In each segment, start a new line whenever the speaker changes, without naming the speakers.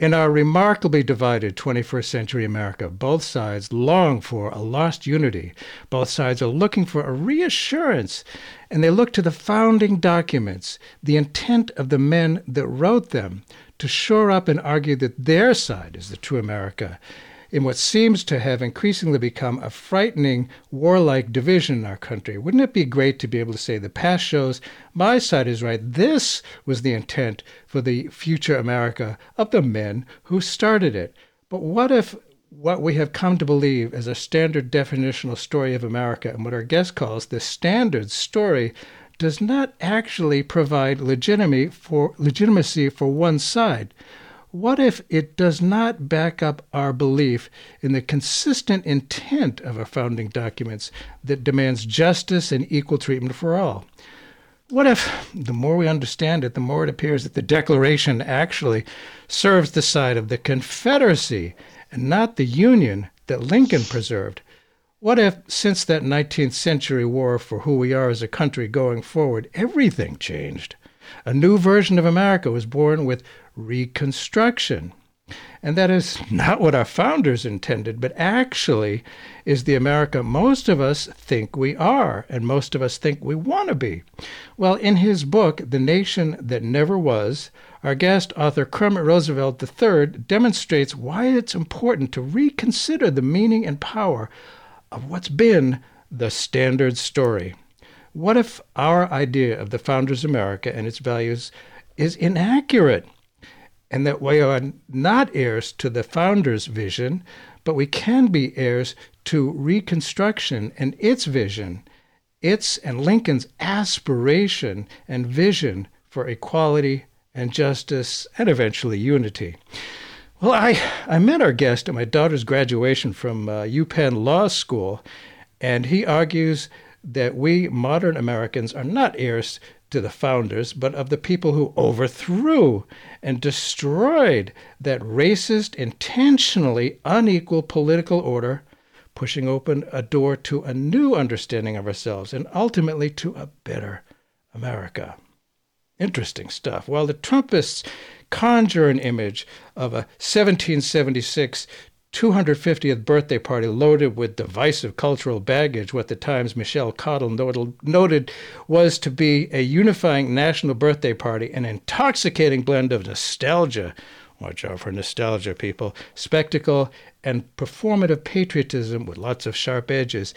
In our remarkably divided 21st century America, both sides long for a lost unity. Both sides are looking for a reassurance, and they look to the founding documents, the intent of the men that wrote them, to shore up and argue that their side is the true America in what seems to have increasingly become a frightening warlike division in our country. Wouldn't it be great to be able to say the past shows my side is right? This was the intent for the future America of the men who started it. But what if what we have come to believe as a standard definitional story of America and what our guest calls the standard story does not actually provide legitimacy for legitimacy for one side? What if it does not back up our belief in the consistent intent of our founding documents that demands justice and equal treatment for all? What if the more we understand it, the more it appears that the Declaration actually serves the side of the Confederacy and not the Union that Lincoln preserved? What if, since that 19th century war for who we are as a country going forward, everything changed? A new version of America was born with Reconstruction. And that is not what our founders intended, but actually is the America most of us think we are, and most of us think we want to be. Well, in his book, The Nation That Never Was, our guest author Kermit Roosevelt III demonstrates why it's important to reconsider the meaning and power of what's been the standard story. What if our idea of the founders' America and its values is inaccurate? And that we are not heirs to the founder's vision, but we can be heirs to Reconstruction and its vision, its and Lincoln's aspiration and vision for equality and justice and eventually unity. Well, I, I met our guest at my daughter's graduation from uh, UPenn Law School, and he argues that we modern Americans are not heirs to the founders, but of the people who overthrew and destroyed that racist, intentionally unequal political order, pushing open a door to a new understanding of ourselves and ultimately to a better America. Interesting stuff. While the Trumpists conjure an image of a 1776 250th birthday party loaded with divisive cultural baggage, what the Times' Michelle Cottle noted, was to be a unifying national birthday party, an intoxicating blend of nostalgia. Watch out for nostalgia, people. Spectacle and performative patriotism with lots of sharp edges.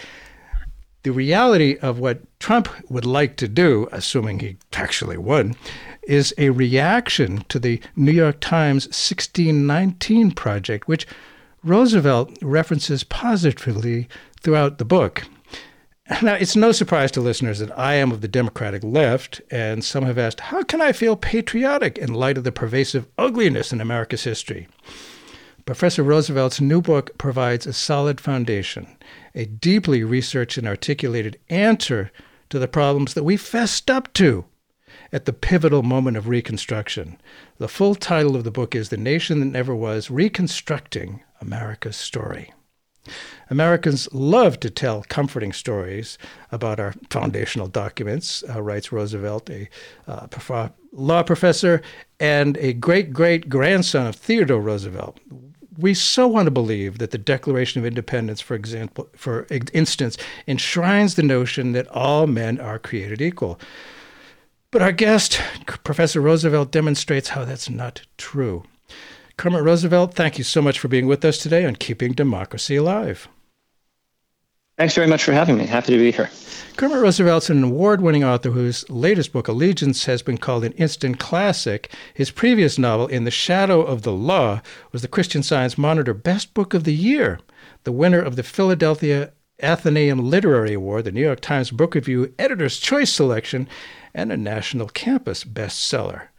The reality of what Trump would like to do, assuming he actually won, is a reaction to the New York Times 1619 project, which Roosevelt references positively throughout the book. Now, it's no surprise to listeners that I am of the Democratic left, and some have asked, how can I feel patriotic in light of the pervasive ugliness in America's history? Professor Roosevelt's new book provides a solid foundation, a deeply researched and articulated answer to the problems that we fessed up to at the pivotal moment of Reconstruction. The full title of the book is The Nation That Never Was Reconstructing America's Story. Americans love to tell comforting stories about our foundational documents, uh, writes Roosevelt, a uh, prof- law professor and a great great grandson of Theodore Roosevelt. We so want to believe that the Declaration of Independence, for example, for instance, enshrines the notion that all men are created equal. But our guest, Professor Roosevelt, demonstrates how that's not true. Kermit Roosevelt, thank you so much for being with us today on Keeping Democracy Alive.
Thanks very much for having me. Happy to be here.
Kermit Roosevelt's an award winning author whose latest book, Allegiance, has been called an instant classic. His previous novel, In the Shadow of the Law, was the Christian Science Monitor Best Book of the Year, the winner of the Philadelphia Athenaeum Literary Award, the New York Times Book Review Editor's Choice Selection, and a national campus bestseller.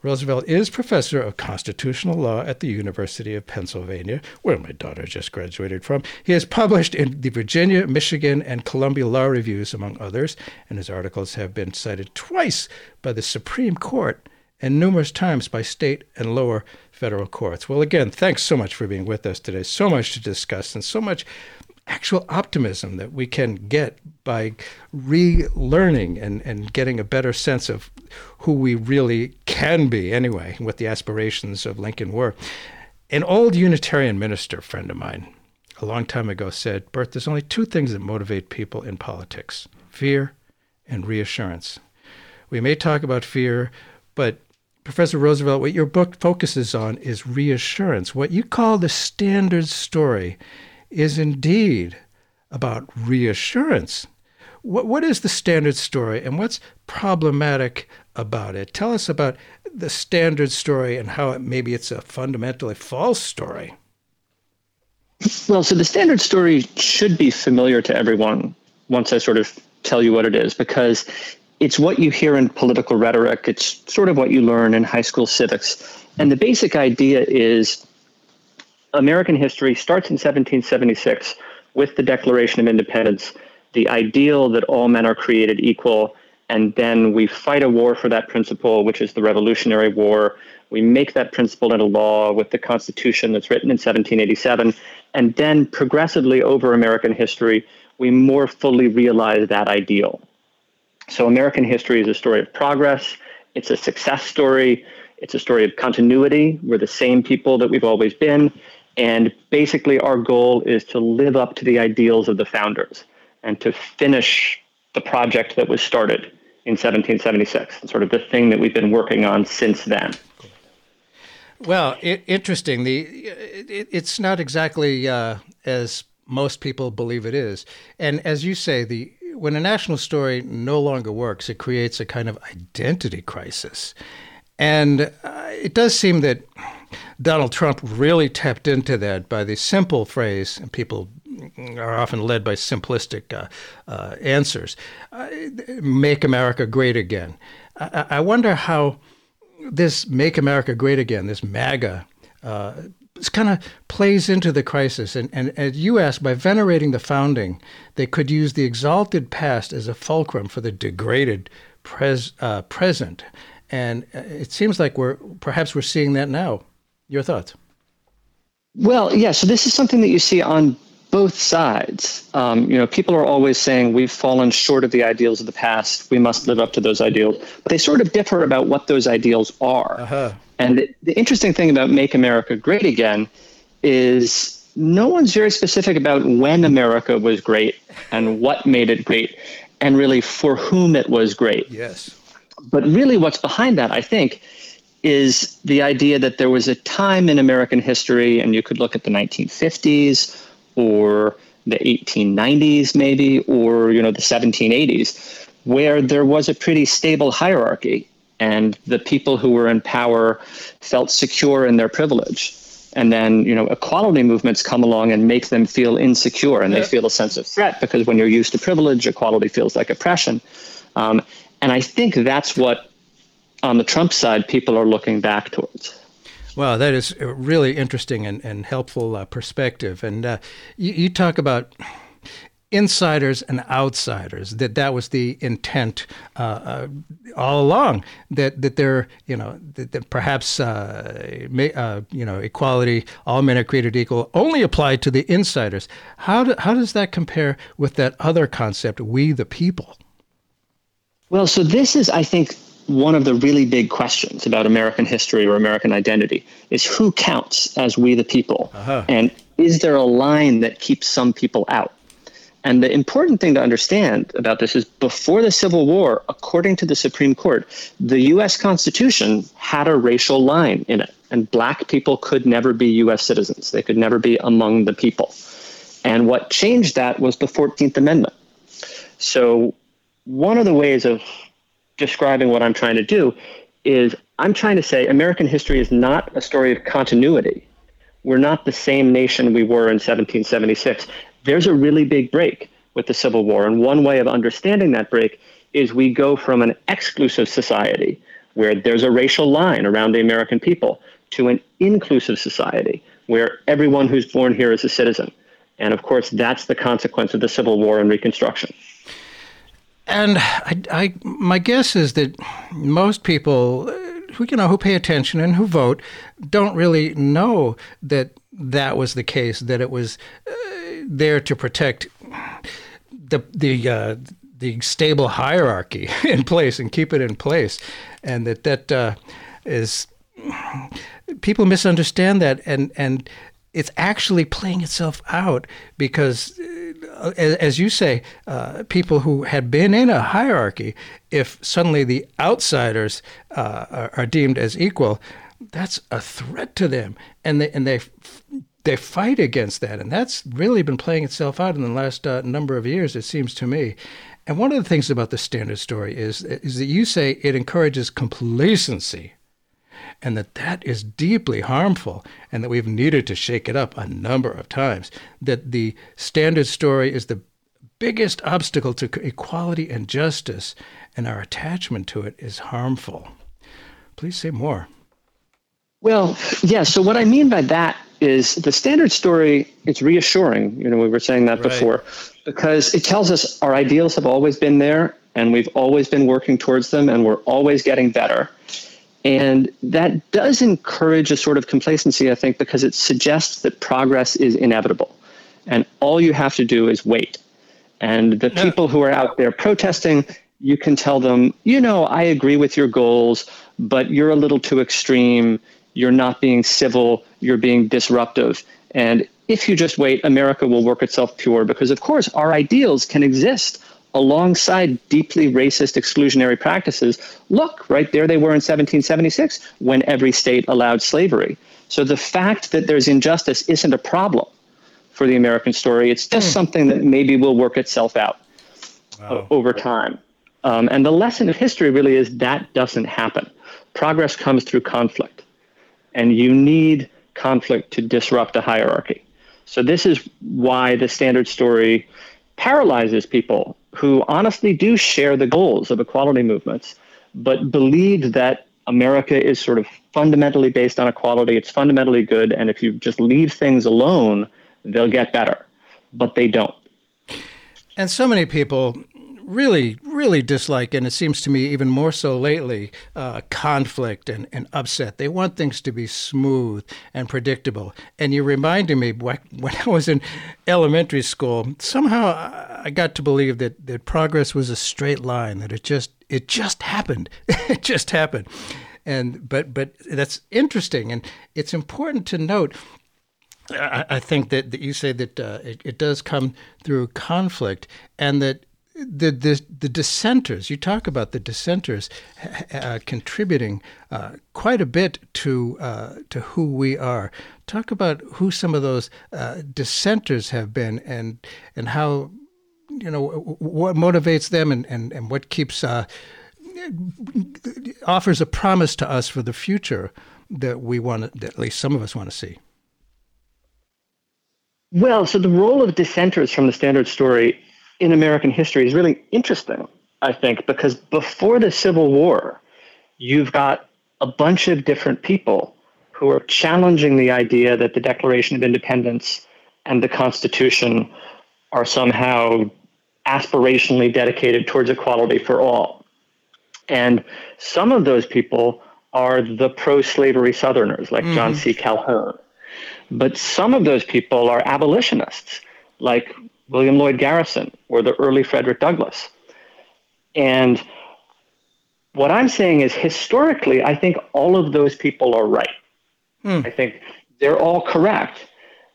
Roosevelt is professor of constitutional law at the University of Pennsylvania, where my daughter just graduated from. He has published in the Virginia, Michigan, and Columbia Law Reviews, among others, and his articles have been cited twice by the Supreme Court and numerous times by state and lower federal courts. Well, again, thanks so much for being with us today. So much to discuss and so much actual optimism that we can get by relearning and, and getting a better sense of who we really can be anyway, what the aspirations of Lincoln were. An old Unitarian minister friend of mine a long time ago said, Bert, there's only two things that motivate people in politics fear and reassurance. We may talk about fear, but Professor Roosevelt, what your book focuses on is reassurance. What you call the standard story is indeed about reassurance. What, what is the standard story and what's problematic about it? Tell us about the standard story and how it, maybe it's a fundamentally false story.
Well, so the standard story should be familiar to everyone once I sort of tell you what it is, because it's what you hear in political rhetoric. It's sort of what you learn in high school civics. And the basic idea is American history starts in 1776 with the Declaration of Independence, the ideal that all men are created equal. And then we fight a war for that principle, which is the Revolutionary War. We make that principle into law with the Constitution that's written in 1787. And then progressively over American history, we more fully realize that ideal. So American history is a story of progress. It's a success story. It's a story of continuity. We're the same people that we've always been. And basically, our goal is to live up to the ideals of the founders and to finish the project that was started in 1776, and sort of the thing that we've been working on since then.
Well, it, interesting. The it, it's not exactly uh, as most people believe it is, and as you say, the when a national story no longer works, it creates a kind of identity crisis, and uh, it does seem that Donald Trump really tapped into that by the simple phrase, and people are often led by simplistic uh, uh, answers uh, make America great again. I, I, wonder how this Make America Great Again, this MAGA, uh, kind of plays into the crisis. And, and as you asked, by venerating the founding, they could use the exalted past as a fulcrum for the degraded pres, uh, present. And uh, it seems like we're perhaps we're seeing that now. Your thoughts?
Well, yeah. So this is something that you see on both sides. Um, you know, people are always saying we've fallen short of the ideals of the past. We must live up to those ideals. But they sort of differ about what those ideals are. Uh-huh. And the, the interesting thing about Make America Great Again is no one's very specific about when America was great and what made it great and really for whom it was great.
Yes.
But really, what's behind that, I think, is the idea that there was a time in American history, and you could look at the 1950s or the 1890s maybe or you know the 1780s where there was a pretty stable hierarchy and the people who were in power felt secure in their privilege. And then you know equality movements come along and make them feel insecure and they feel a sense of threat because when you're used to privilege equality feels like oppression. Um, and i think that's what on the trump side people are looking back towards.
Wow, that is a really interesting and, and helpful uh, perspective. And uh, you, you, talk about insiders and outsiders that that was the intent uh, uh all along that that there you know that, that perhaps uh, may, uh, you know equality all men are created equal only applied to the insiders. How do, how does that compare with that other concept we the people?
Well so this is i think one of the really big questions about American history or American identity is who counts as we the people? Uh-huh. And is there a line that keeps some people out? And the important thing to understand about this is before the Civil War, according to the Supreme Court, the US Constitution had a racial line in it. And black people could never be US citizens, they could never be among the people. And what changed that was the 14th Amendment. So, one of the ways of describing what I'm trying to do is I'm trying to say American history is not a story of continuity. We're not the same nation we were in 1776. There's a really big break with the Civil War. And one way of understanding that break is we go from an exclusive society where there's a racial line around the American people to an inclusive society where everyone who's born here is a citizen. And of course, that's the consequence of the Civil War and Reconstruction.
And I, I, my guess is that most people who you know who pay attention and who vote don't really know that that was the case. That it was uh, there to protect the the uh, the stable hierarchy in place and keep it in place, and that that uh, is people misunderstand that and and it's actually playing itself out because uh, as you say uh, people who had been in a hierarchy if suddenly the outsiders uh, are, deemed as equal that's a threat to them. And they and they they fight against that. And that's really been playing itself out in the last uh, number of years it seems to me. And one of the things about the standard story is is that you say it encourages complacency and that that is deeply harmful and that we've needed to shake it up a number of times that the standard story is the biggest obstacle to equality and justice and our attachment to it is harmful. Please say more.
Well yeah so what i mean by that is the standard story it's reassuring you know we were saying that right. before because it tells us our ideals have always been there and we've always been working towards them and we're always getting better and that does encourage a sort of complacency, I think, because it suggests that progress is inevitable. And all you have to do is wait. And the people who are out there protesting, you can tell them, you know, I agree with your goals, but you're a little too extreme. You're not being civil. You're being disruptive. And if you just wait, America will work itself pure because, of course, our ideals can exist alongside deeply racist exclusionary practices. Look, right there they were in 1776 when every state allowed slavery. So the fact that there's injustice isn't a problem for the American story. It's just mm. something that maybe will work itself out wow. over time. Um, and the lesson of history really is that doesn't happen. Progress comes through conflict, and you need conflict to disrupt a hierarchy. So this is why the standard story paralyzes people who honestly do share the goals of equality movements, but believe that America is sort of fundamentally based on equality. It's fundamentally good. And if you just leave things alone, they'll get better. But they don't.
And so many people really, really dislike, and it seems to me even more so lately, uh, conflict and, and upset. They want things to be smooth and predictable. And you reminded me when I was in elementary school, somehow I got to believe that, that progress was a straight line, that it just it just happened. it just happened. And but but that's interesting, and it's important to note I, think that, that you say that uh, it, it, does come through conflict, and that the, the, the dissenters, you talk about the dissenters uh, contributing uh, quite a bit to, uh, to who we are. Talk about who some of those uh, dissenters have been and, and how, you know, what motivates them and, and, and what keeps, uh, offers a promise to us for the future that we want to, at least some of us want to see.
Well, so the role of dissenters from the standard story in American history is really interesting, I think, because before the Civil War, you've got a bunch of different people who are challenging the idea that the Declaration of Independence and the Constitution are somehow aspirationally dedicated towards equality for all. And some of those people are the pro slavery Southerners, like mm-hmm. John C. Calhoun. But some of those people are abolitionists, like William Lloyd Garrison or the early Frederick Douglass. And what I'm saying is historically, I think all of those people are right. Hmm. I think they're all correct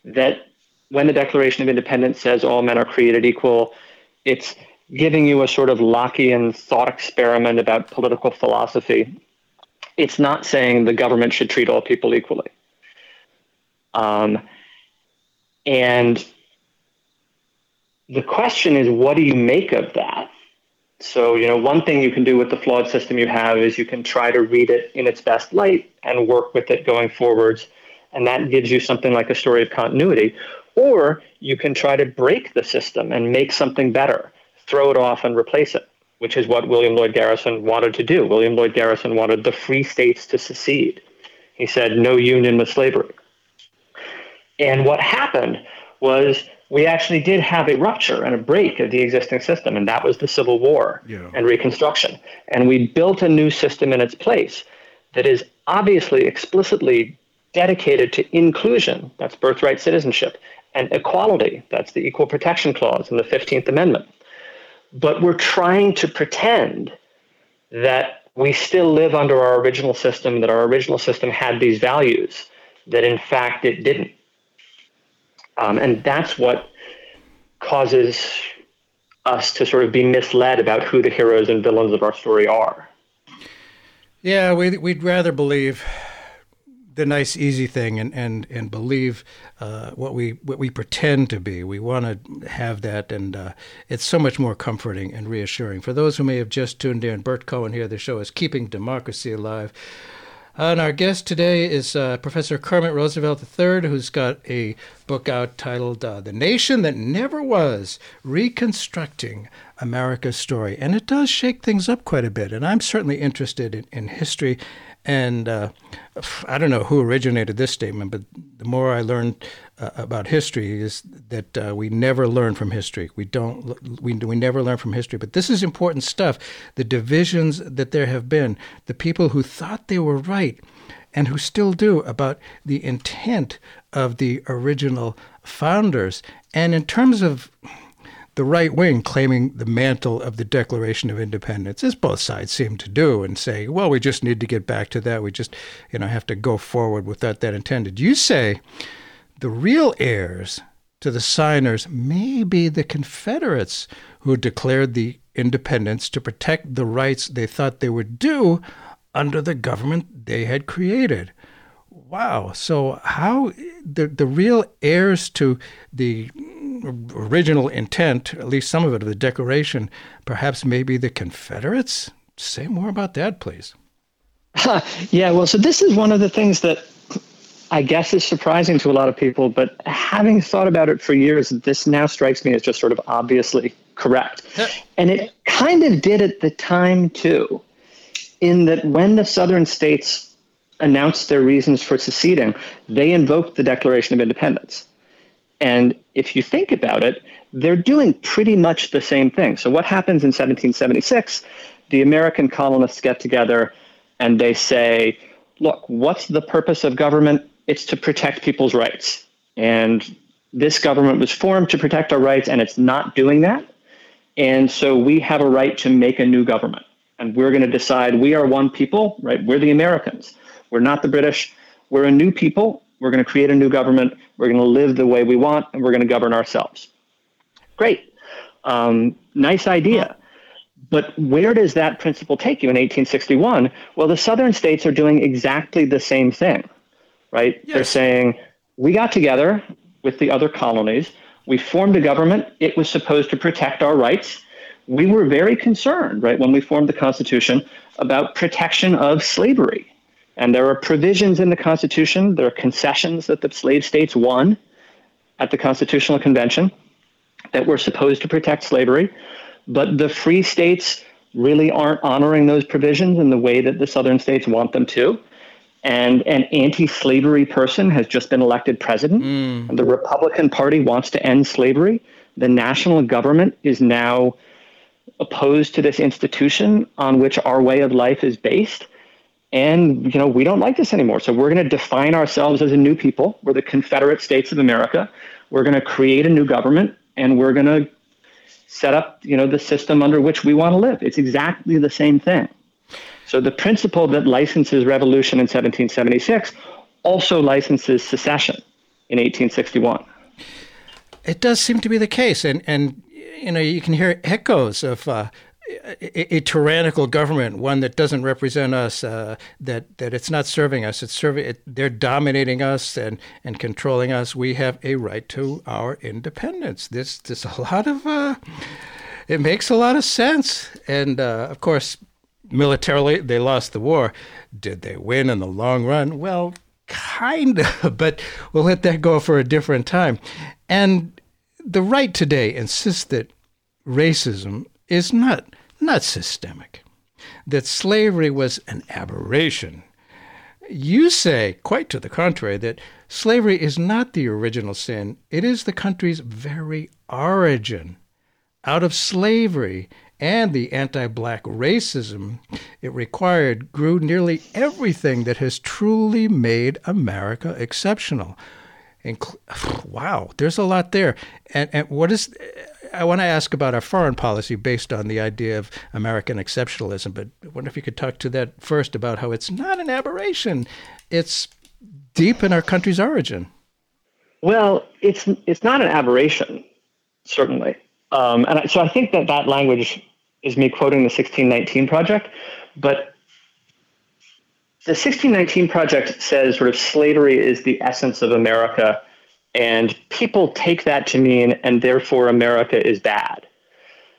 that when the Declaration of Independence says all men are created equal, it's giving you a sort of Lockean thought experiment about political philosophy. It's not saying the government should treat all people equally. Um, and the question is, what do you make of that? So, you know, one thing you can do with the flawed system you have is you can try to read it in its best light and work with it going forwards. And that gives you something like a story of continuity. Or you can try to break the system and make something better, throw it off and replace it, which is what William Lloyd Garrison wanted to do. William Lloyd Garrison wanted the free states to secede. He said, no union with slavery. And what happened was we actually did have a rupture and a break of the existing system, and that was the Civil War yeah. and Reconstruction. And we built a new system in its place that is obviously explicitly dedicated to inclusion, that's birthright citizenship, and equality, that's the Equal Protection Clause in the 15th Amendment. But we're trying to pretend that we still live under our original system, that our original system had these values, that in fact it didn't. Um, and that's what causes us to sort of be misled about who the heroes and villains of our story are.
Yeah, we, we'd rather believe the nice, easy thing and, and, and believe uh, what we what we pretend to be. We want to have that, and uh, it's so much more comforting and reassuring. For those who may have just tuned in, Bert Cohen here. The show is Keeping Democracy Alive. And our guest today is uh, Professor Kermit Roosevelt III, who's got a book out titled uh, The Nation That Never Was Reconstructing America's Story. And it does shake things up quite a bit. And I'm certainly interested in, in history and uh, I don't know who originated this statement, but the more I learned uh, about history is that uh, we never learn from history. We don't. We we never learn from history. But this is important stuff. The divisions that there have been, the people who thought they were right, and who still do about the intent of the original founders. And in terms of the right wing claiming the mantle of the Declaration of Independence, as both sides seem to do, and say, well, we just need to get back to that. We just, you know, have to go forward without that intended. You say the real heirs to the signers may be the Confederates who declared the independence to protect the rights they thought they were due under the government they had created. Wow. So how the the real heirs to the original intent, at least some of it, of the Declaration, perhaps maybe the Confederates? Say more about that, please.
yeah, well, so this is one of the things that I guess is surprising to a lot of people, but having thought about it for years, this now strikes me as just sort of obviously correct. and it kind of did at the time, too, in that when the Southern states announced their reasons for seceding, they invoked the Declaration of Independence. And if you think about it, they're doing pretty much the same thing. So, what happens in 1776? The American colonists get together and they say, look, what's the purpose of government? It's to protect people's rights. And this government was formed to protect our rights, and it's not doing that. And so we have a right to make a new government. And we're going to decide we are one people, right? We're the Americans. We're not the British. We're a new people, we're going to create a new government. We're going to live the way we want, and we're going to govern ourselves. Great. Um, nice idea. But where does that principle take you in 1861? Well, the southern states are doing exactly the same thing, right? Yes. They're saying, we got together with the other colonies, we formed a government, it was supposed to protect our rights. We were very concerned, right, when we formed the Constitution about protection of slavery. And there are provisions in the Constitution, there are concessions that the slave states won at the Constitutional Convention that were supposed to protect slavery. But the free states really aren't honoring those provisions in the way that the southern states want them to. And an anti slavery person has just been elected president. Mm. And the Republican Party wants to end slavery. The national government is now opposed to this institution on which our way of life is based and you know we don't like this anymore so we're going to define ourselves as a new people we're the confederate states of america we're going to create a new government and we're going to set up you know the system under which we want to live it's exactly the same thing so the principle that licenses revolution in 1776 also licenses secession in 1861
it does seem to be the case and and you know you can hear echoes of uh, a, a, tyrannical government, one that doesn't represent us, uh, that that it's not serving us. It's serving. It, they're dominating us and and controlling us. We have a right to our independence. This there's a lot of. Uh, it makes a lot of sense, and uh, of course, militarily they lost the war. Did they win in the long run? Well, kind of, but we'll let that go for a different time. And the right today insists that racism is not not systemic, that slavery was an aberration. You say, quite to the contrary, that slavery is not the original sin, it is the country's very origin. Out of slavery and the anti black racism it required grew nearly everything that has truly made America exceptional. Inc- wow, there's a lot there. And, and what is, I want to ask about our foreign policy based on the idea of American exceptionalism, but I wonder if you could talk to that first about how it's not an aberration, it's deep in our country's origin.
Well, it's, it's not an aberration, certainly. Um, and so I think that that language is me quoting the 1619 Project, but the 1619 Project says sort of slavery is the essence of America, and people take that to mean, and therefore America is bad.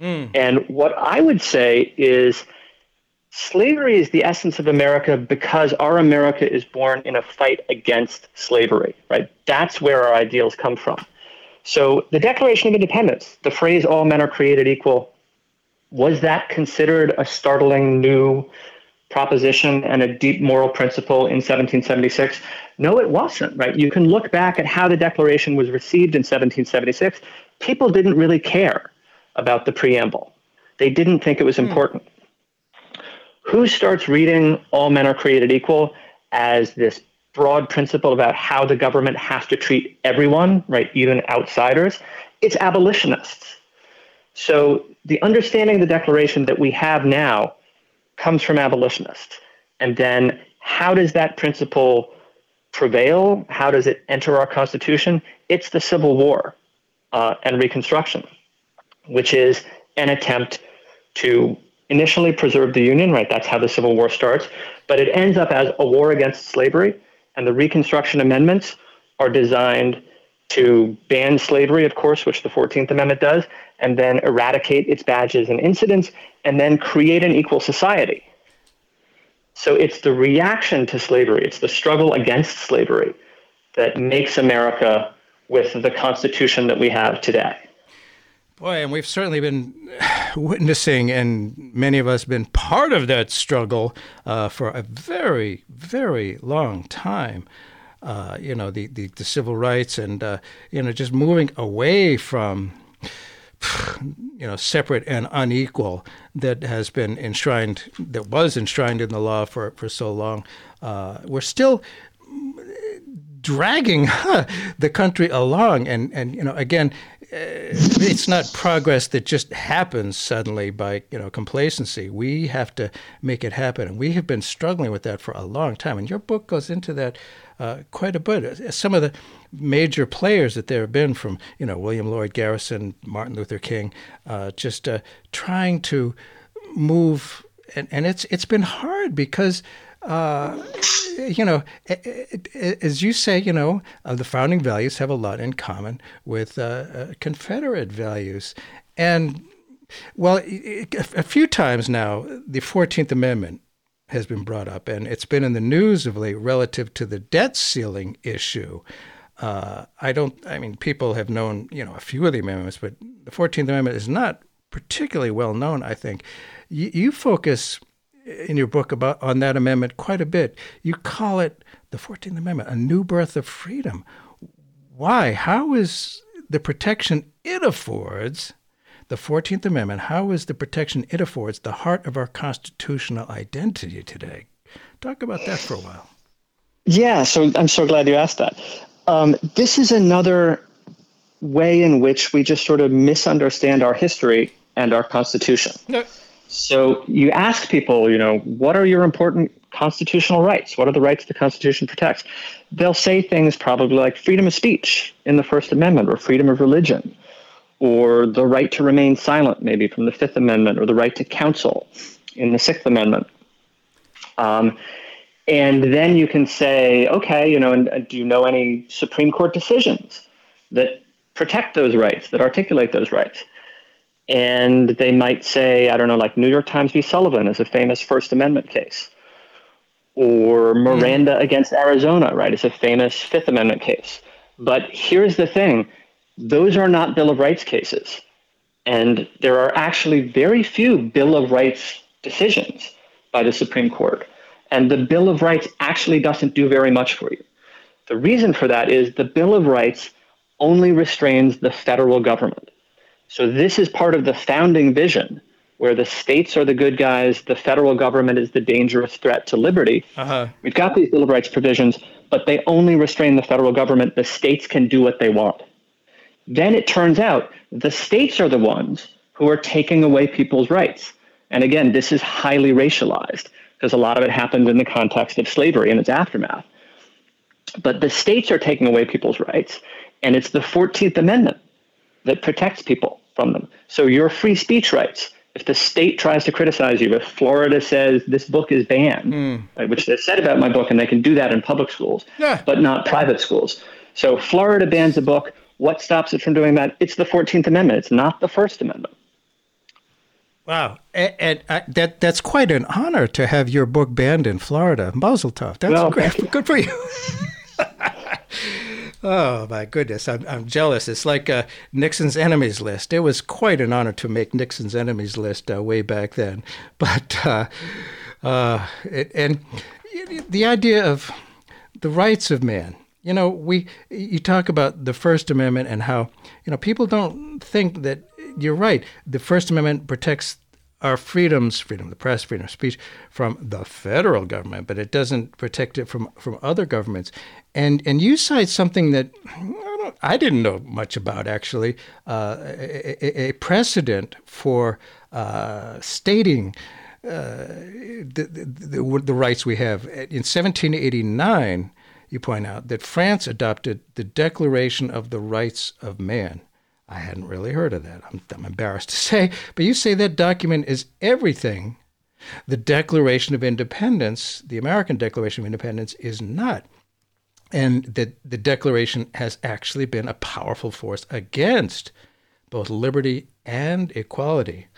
Mm. And what I would say is slavery is the essence of America because our America is born in a fight against slavery, right? That's where our ideals come from. So the Declaration of Independence, the phrase all men are created equal, was that considered a startling new proposition and a deep moral principle in 1776? No, it wasn't, right? You can look back at how the Declaration was received in 1776. People didn't really care about the preamble, they didn't think it was hmm. important. Who starts reading all men are created equal as this broad principle about how the government has to treat everyone, right, even outsiders? It's abolitionists. So the understanding of the Declaration that we have now comes from abolitionists. And then how does that principle prevail? How does it enter our Constitution? It's the Civil War uh, and Reconstruction, which is an attempt to initially preserve the Union, right? That's how the Civil War starts. But it ends up as a war against slavery. And the Reconstruction Amendments are designed to ban slavery, of course, which the 14th Amendment does, and then eradicate its badges and incidents, and then create an equal society. So it's the reaction to slavery, it's the struggle against slavery that makes America with the Constitution that we have today.
Boy, and we've certainly been witnessing, and many of us been part of that struggle uh, for a very, very long time. Uh, you know, the, the, the, civil rights and, uh, you know, just moving away from, you know, separate and unequal that has been enshrined, that was enshrined in the law for, for so long. Uh, we're still dragging the country along. And, and, you know, again, it's not progress that just happens suddenly by you know complacency. We have to make it happen, and we have been struggling with that for a long time. And your book goes into that uh, quite a bit. Some of the major players that there have been, from you know William Lloyd Garrison, Martin Luther King, uh, just uh, trying to move, and, and it's it's been hard because. Uh, you know, as you say, you know, uh, the founding values have a lot in common with uh, uh Confederate values. And, well, a few times now, the 14th Amendment has been brought up, and it's been in the news of late relative to the debt ceiling issue. Uh, I don't, I mean, people have known, you know, a few of the amendments, but the 14th Amendment is not particularly well known, I think. You, you focus in your book about on that amendment quite a bit. You call it the 14th Amendment, a new birth of freedom. Why? How is the protection it affords, the 14th Amendment, how is the protection it affords the heart of our constitutional identity today? Talk about that for a while.
Yeah, so I'm so glad you asked that. Um, this is another way in which we just sort of misunderstand our history and our Constitution. No. So you ask people, you know, what are your important constitutional rights? What are the rights the Constitution protects? They'll say things probably like freedom of speech in the First Amendment or freedom of religion or the right to remain silent, maybe from the Fifth Amendment, or the right to counsel in the Sixth Amendment. Um, and then you can say, okay, you know, and, do you know any Supreme Court decisions that protect those rights, that articulate those rights? And they might say, I don't know, like New York Times v. Sullivan is a famous First Amendment case, or Miranda mm. against Arizona, right, It's a famous Fifth Amendment case. But here's the thing those are not Bill of Rights cases. And there are actually very few Bill of Rights decisions by the Supreme Court. And the Bill of Rights actually doesn't do very much for you. The reason for that is the Bill of Rights only restrains the federal government. So this is part of the founding vision where the states are the good guys, the federal government is the dangerous threat to liberty. Uh-huh. We've got these Bill of Rights provisions, but they only restrain the federal government. The states can do what they want. Then it turns out the states are the ones who are taking away people's rights. And again, this is highly racialized because a lot of it happened in the context of slavery and its aftermath. But the states are taking away people's rights, and it's the 14th Amendment that protects people from them. So your free speech rights, if the state tries to criticize you, if Florida says this book is banned, mm. right, which they said about my book, and they can do that in public schools, yeah. but not private schools. So Florida bans a book. What stops it from doing that? It's the 14th Amendment. It's not the First Amendment.
Wow, and, and uh, that that's quite an honor to have your book banned in Florida. Mazel tov. That's well, great. Good for you. oh my goodness, I'm I'm jealous. It's like uh, Nixon's enemies list. It was quite an honor to make Nixon's enemies list uh, way back then, but uh, uh, it, and the idea of the rights of man. You know, we you talk about the First Amendment and how you know people don't think that you're right. The First Amendment protects our freedoms, freedom of the press, freedom of speech, from the federal government, but it doesn't protect it from, from other governments. And and you cite something that I, I didn't know much about actually, uh, a, a, precedent for uh, stating. Uh, the, the, the, the rights we have. In 1789, you point out that France adopted the Declaration of the Rights of Man. I hadn't really heard of that. I'm, I'm embarrassed to say, but you say that document is everything. The Declaration of Independence, the American Declaration of Independence, is not. And that the Declaration has actually been a powerful force against both liberty and equality.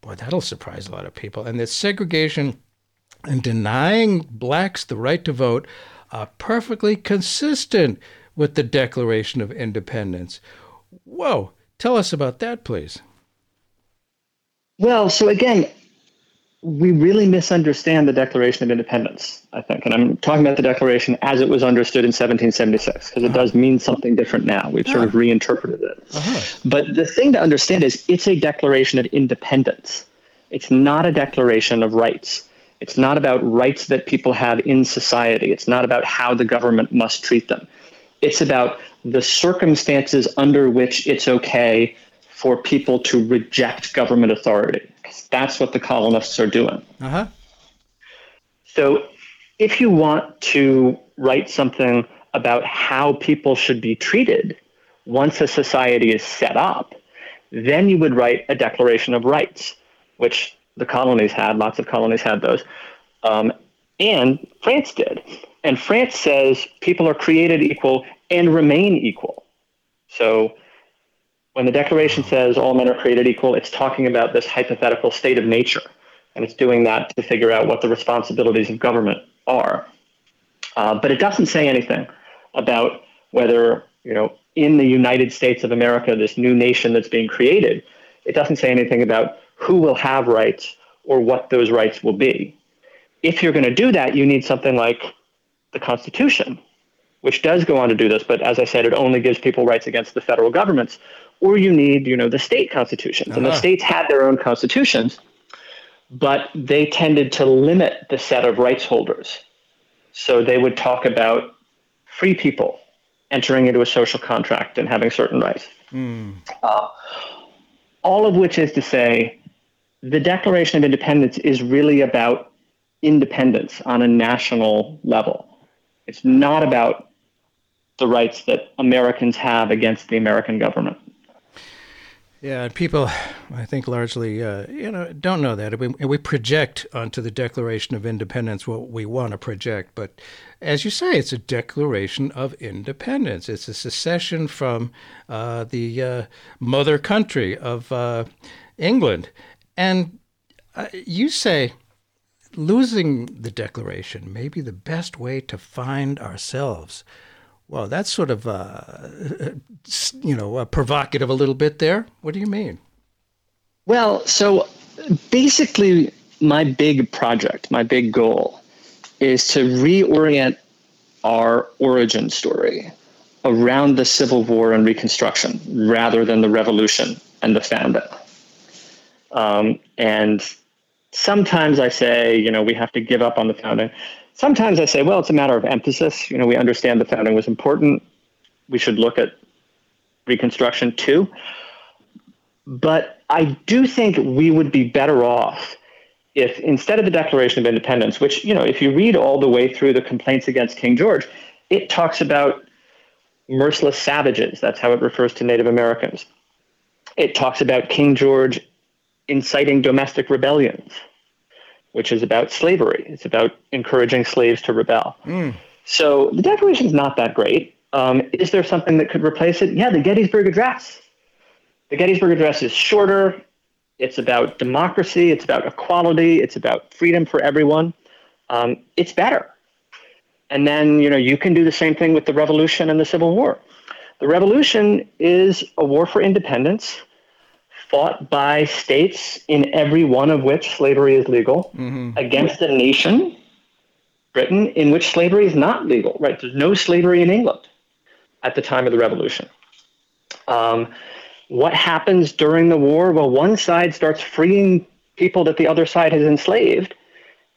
Boy, that'll surprise a lot of people. And that segregation and denying blacks the right to vote are perfectly consistent with the Declaration of Independence. Whoa, tell us about that, please.
Well, so again, we really misunderstand the Declaration of Independence, I think. And I'm talking about the Declaration as it was understood in 1776, because it uh-huh. does mean something different now. We've sort of reinterpreted it. Uh-huh. But the thing to understand is it's a declaration of independence. It's not a declaration of rights. It's not about rights that people have in society. It's not about how the government must treat them. It's about the circumstances under which it's okay for people to reject government authority. That's what the colonists are doing. Uh-huh. So if you want to write something about how people should be treated once a society is set up, then you would write a Declaration of Rights, which the colonies had, lots of colonies had those. Um, and France did. And France says people are created equal and remain equal. So when the Declaration says all men are created equal, it's talking about this hypothetical state of nature. And it's doing that to figure out what the responsibilities of government are. Uh, but it doesn't say anything about whether, you know, in the United States of America, this new nation that's being created, it doesn't say anything about who will have rights or what those rights will be. If you're going to do that, you need something like the Constitution, which does go on to do this, but as I said, it only gives people rights against the federal governments. Or you need, you know, the state constitutions, uh-huh. and the uh-huh. states had their own constitutions, but they tended to limit the set of rights holders. So they would talk about free people entering into a social contract and having certain rights. Mm. Uh, all of which is to say, the Declaration of Independence is really about independence on a national level. It's not about the rights that Americans have against the American government.
Yeah, people, I think, largely, uh, you know, don't know that. We, we project onto the Declaration of Independence what we want to project, but as you say, it's a Declaration of Independence. It's a secession from uh, the uh, mother country of uh, England, and uh, you say losing the Declaration may be the best way to find ourselves. Well, that's sort of, uh, you know, uh, provocative a little bit there. What do you mean?
Well, so basically, my big project, my big goal is to reorient our origin story around the Civil War and Reconstruction rather than the Revolution and the founding. Um, and sometimes I say, you know, we have to give up on the founding. Sometimes I say, well, it's a matter of emphasis. You know, we understand the founding was important. We should look at Reconstruction too. But I do think we would be better off if instead of the Declaration of Independence, which, you know, if you read all the way through the complaints against King George, it talks about merciless savages. That's how it refers to Native Americans. It talks about King George inciting domestic rebellions, which is about slavery. It's about encouraging slaves to rebel. Mm. So the Declaration is not that great. Um, is there something that could replace it? Yeah, the Gettysburg Address. The Gettysburg Address is shorter. It's about democracy. It's about equality. It's about freedom for everyone. Um, it's better. And then, you know, you can do the same thing with the Revolution and the Civil War. The Revolution is a war for independence fought by states in every one of which slavery is legal mm-hmm. against a nation, Britain, in which slavery is not legal, right? There's no slavery in England at the time of the Revolution. Um, what happens during the war? Well, one side starts freeing people that the other side has enslaved,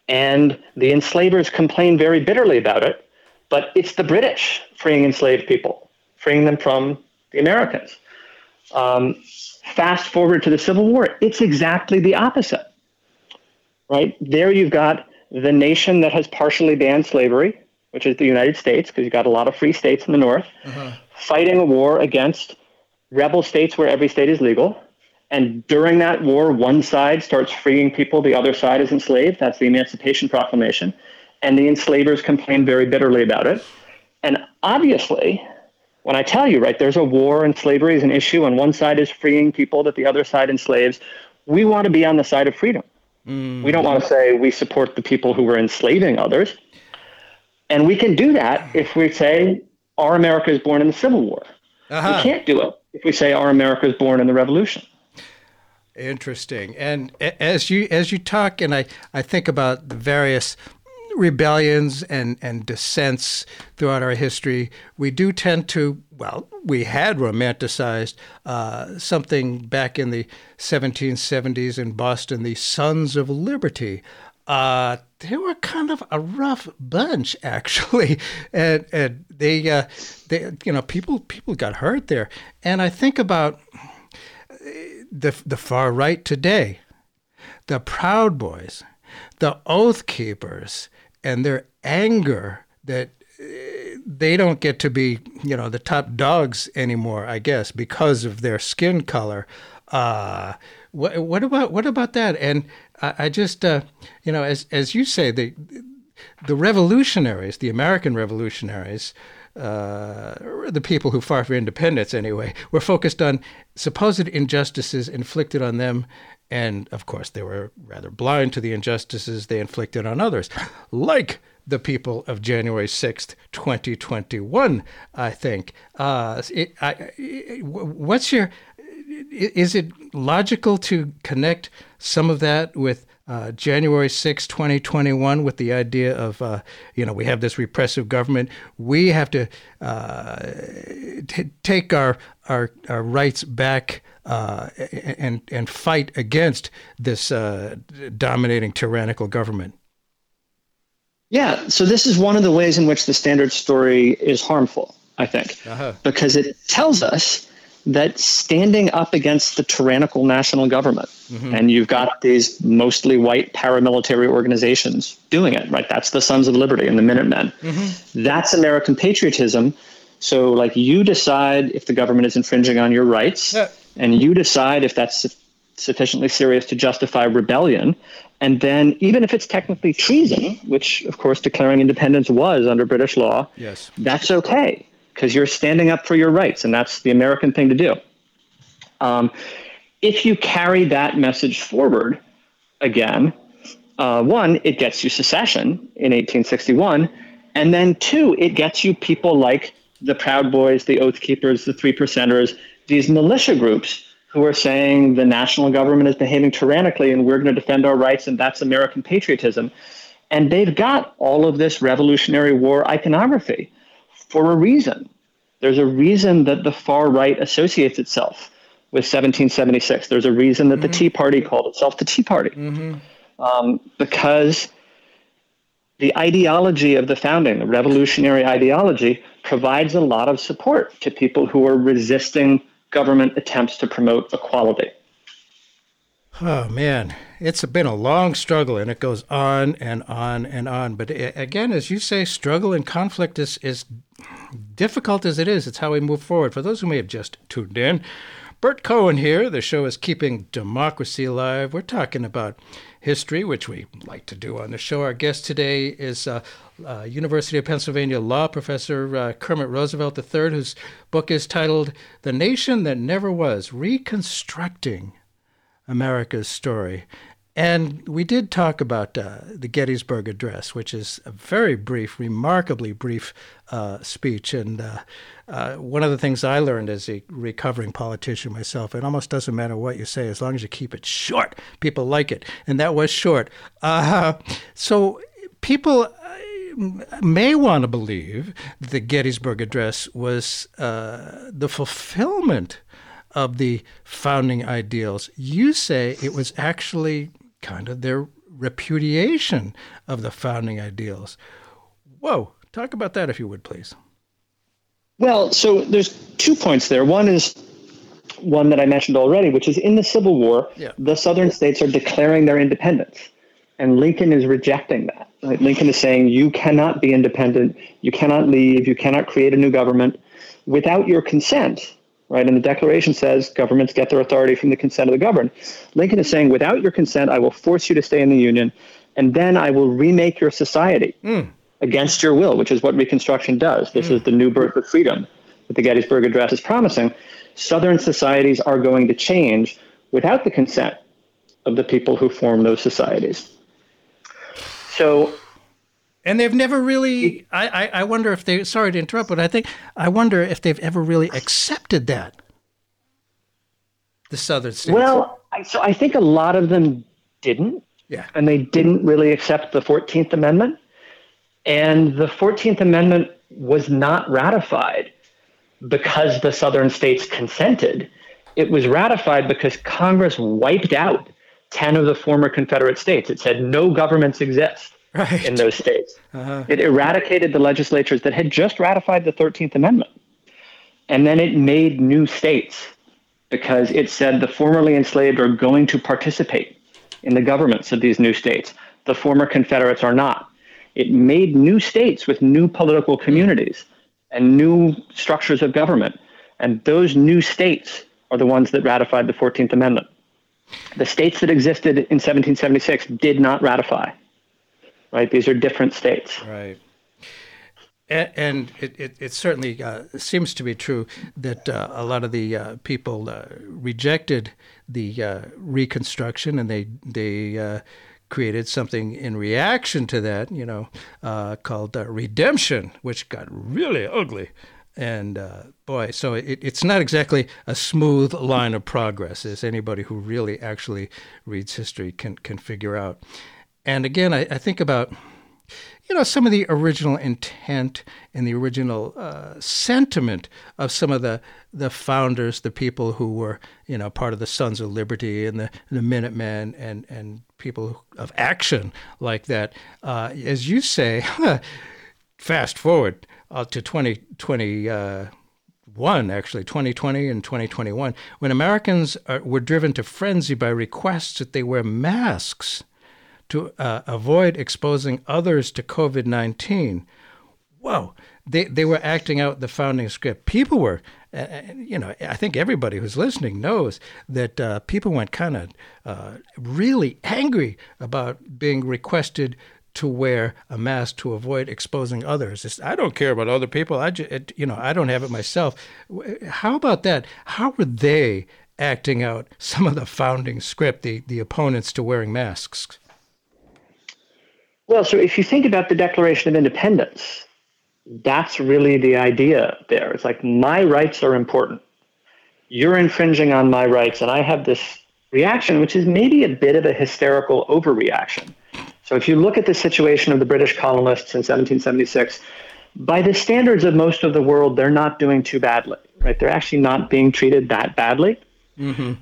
and the enslavers complain very bitterly about it. But it's the British freeing enslaved people, freeing them from the Americans. Um, fast forward to the Civil War, it's exactly the opposite. Right? There you've got the nation that has partially banned slavery, which is the United States, because you've got a lot of free states in the North, uh-huh. fighting a war against rebel states where every state is legal. And during that war, one side starts freeing people, the other side is enslaved. That's the Emancipation Proclamation. And the enslavers complain very bitterly about it. And obviously, when I tell you, right, there's a war and slavery is an issue, and one side is freeing people that the other side enslaves, we want to be on the side of freedom. Mm. We don't want to say we support the people who were enslaving others. And we can do that if we say our America is born in the Civil War. Uh-huh. We can't do it if we say our America is born in the Revolution.
Interesting. And as you as you talk, and I, I think about the various rebellions and, and dissents throughout our history, we do tend to, well, we had romanticized uh, something back in the 1770s in Boston, the Sons of Liberty. Uh, they were kind of a rough bunch, actually, and and they, uh, they, you know, people people got hurt there, and I think about the the far right today, the Proud Boys, the Oath Keepers, and their anger that eh, they don't get to be, you know, the top dogs anymore, I guess, because of their skin color. Uh, what, what about what about that? And I, I just, uh, you know, as as you say, the the revolutionaries, the American revolutionaries, uh, the people who fought for independence anyway, were focused on supposed injustices inflicted on them and of course, they were rather blind to the injustices they inflicted on others, like the people of January 6th, 2021, I think. Uh, it, I, it, what's your, is it logical to connect some of that with uh, January 6, 2021, with the idea of, uh, you know, we have this repressive government. We have to uh, t- take our, our, our rights back uh, and and fight against this uh, dominating tyrannical government.
Yeah, so this is one of the ways in which the standard story is harmful, I think, uh-huh. because it tells us that standing up against the tyrannical national government, mm-hmm. and you've got these mostly white paramilitary organizations doing it, right? That's the Sons of Liberty and the Minutemen. Mm-hmm. That's American patriotism. So, like, you decide if the government is infringing on your rights. Yeah and you decide if that's sufficiently serious to justify rebellion. And then, even if it's technically treason, which of course declaring independence was under British law,
yes,
that's okay because you're standing up for your rights, and that's the American thing to do. Um, if you carry that message forward again, uh, one, it gets you secession in 1861, and then two, it gets you people like the Proud Boys, the Oath Keepers, the Three Percenters, these militia groups who are saying the national government is behaving tyrannically and we're going to defend our rights and that's American patriotism. And they've got all of this Revolutionary War iconography for a reason. There's a reason that the far right associates itself with 1776. There's a reason that mm-hmm. the Tea Party called itself the Tea Party. Mm-hmm. Um, because the ideology of the founding, the revolutionary ideology, provides a lot of support to people who are resisting government attempts to promote equality.
Oh man, it's been a long struggle and it goes on and on and on. But again, as you say, struggle and conflict is, is difficult as it is. It's how we move forward. For those who may have just tuned in, Burt Cohen here. The show is Keeping Democracy Alive. We're talking about history, which we like to do on the show. Our guest today is uh, uh, University of Pennsylvania law professor uh, Kermit Roosevelt III, whose book is titled The Nation That Never Was Reconstructing America's story. And we did talk about uh, the Gettysburg Address, which is a very brief, remarkably brief uh, speech. And uh, uh one of the things I learned as a recovering politician myself, it almost doesn't matter what you say as long as you keep it short. People like it. And that was short. Uh, so people uh, may want to believe the Gettysburg Address was the fulfillment of the founding ideals. You say it was actually kind of their repudiation of the founding ideals. Whoa, talk about that if you would, please.
Well, so there's two points there. One is one that I mentioned already, which is in the Civil War, yeah. the Southern states are declaring their independence. And Lincoln is rejecting that. Right? Lincoln is saying, you cannot be independent, you cannot leave, you cannot create a new government without your consent right? And the Declaration says governments get their authority from the consent of the governed. Lincoln is saying, without your consent, I will force you to stay in the Union, and then I will remake your society mm. against your will, which is what Reconstruction does. This mm. is the new birth of freedom that the Gettysburg Address is promising. Southern societies are going to change without the consent of the people who form those societies. So
and they've never really. I, I, I wonder if they. Sorry to interrupt, but I think I wonder if they've ever really accepted that. The southern states.
Well, I, so I think a lot of them didn't.
Yeah.
And they didn't really accept the Fourteenth Amendment, and the Fourteenth Amendment was not ratified because the southern states consented. It was ratified because Congress wiped out 10 of the former Confederate states. It said no governments exist right. in those states. Uh-huh. It eradicated the legislatures that had just ratified the 13th Amendment. And then it made new states because it said the formerly enslaved are going to participate in the governments of these new states. The former Confederates are not. It made new states with new political communities and new structures of government. And those new states are the ones that ratified the 14th Amendment. The states that existed in 1776 did not ratify right? These are different states.
Right. And, it, it, it, certainly uh, seems to be true that uh, a lot of the uh, people uh, rejected the uh, Reconstruction and they, they uh, created something in reaction to that, you know, called redemption, which got really ugly. And boy, so it, it's not exactly a smooth line of progress, as anybody who really actually reads history can, can figure out. And again, I, I think about you know some of the original intent and the original uh, sentiment of some of the the founders, the people who were you know part of the Sons of Liberty and the the Minutemen and and people of action like that. Uh, as you say, fast forward uh, to 2020. Uh, one actually 2020 and 2021 when americans are, were driven to frenzy by requests that they wear masks to uh, avoid exposing others to COVID 19. Whoa, they, they were acting out the founding script. People were, uh, uh you know, I think everybody who's listening knows that uh, people went kind of uh, really angry about being requested to wear a mask to avoid exposing others. It's, I don't care about other people. I just, it, you know, I don't have it myself. How about that? How were they acting out some of the founding script, the, the opponents to wearing masks?
Well, so if you think about the Declaration of Independence, that's really the idea there. It's like my rights are important. You're infringing on my rights, and I have this reaction, which is maybe a bit of a hysterical overreaction. So if you look at the situation of the British colonists in 1776, by the standards of most of the world, they're not doing too badly, right? They're actually not being treated that badly. Mm-hmm.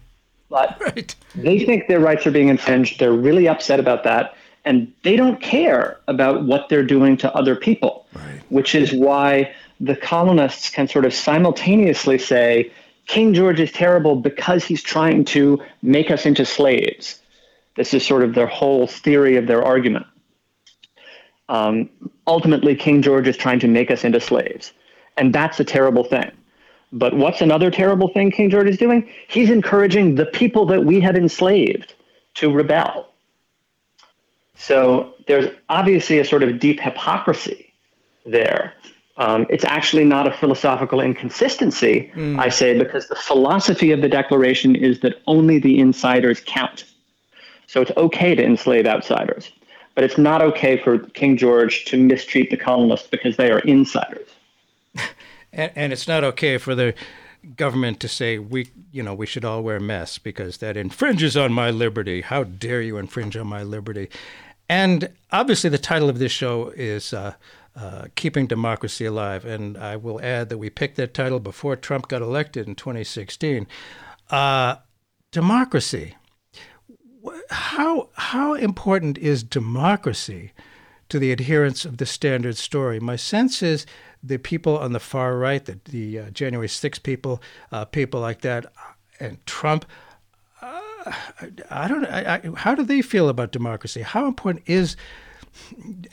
But right. they think their rights are being infringed. They're really upset about that. And they don't care about what they're doing to other people, right. which is why the colonists can sort of simultaneously say, King George is terrible because he's trying to make us into slaves. This is sort of their whole theory of their argument. Um, ultimately, King George is trying to make us into slaves. And that's a terrible thing. But what's another terrible thing King George is doing? He's encouraging the people that we have enslaved to rebel. So there's obviously a sort of deep hypocrisy there. Um, it's actually not a philosophical inconsistency, mm. I say, because the philosophy of the Declaration is that only the insiders count. So it's okay to enslave outsiders, but it's not okay for King George to mistreat the colonists because they are insiders.
and, and it's not okay for the government to say we you know we should all wear masks because that infringes on my liberty how dare you infringe on my liberty and obviously the title of this show is uh, uh, keeping democracy alive. And i will add that we picked that title before trump got elected in 2016 uh, democracy. How how important is democracy to the adherence of the standard story? My sense is the people on the far right, the, the uh, January 6 people, uh, people like that, and Trump. I don't. I, I, how do they feel about democracy? How important is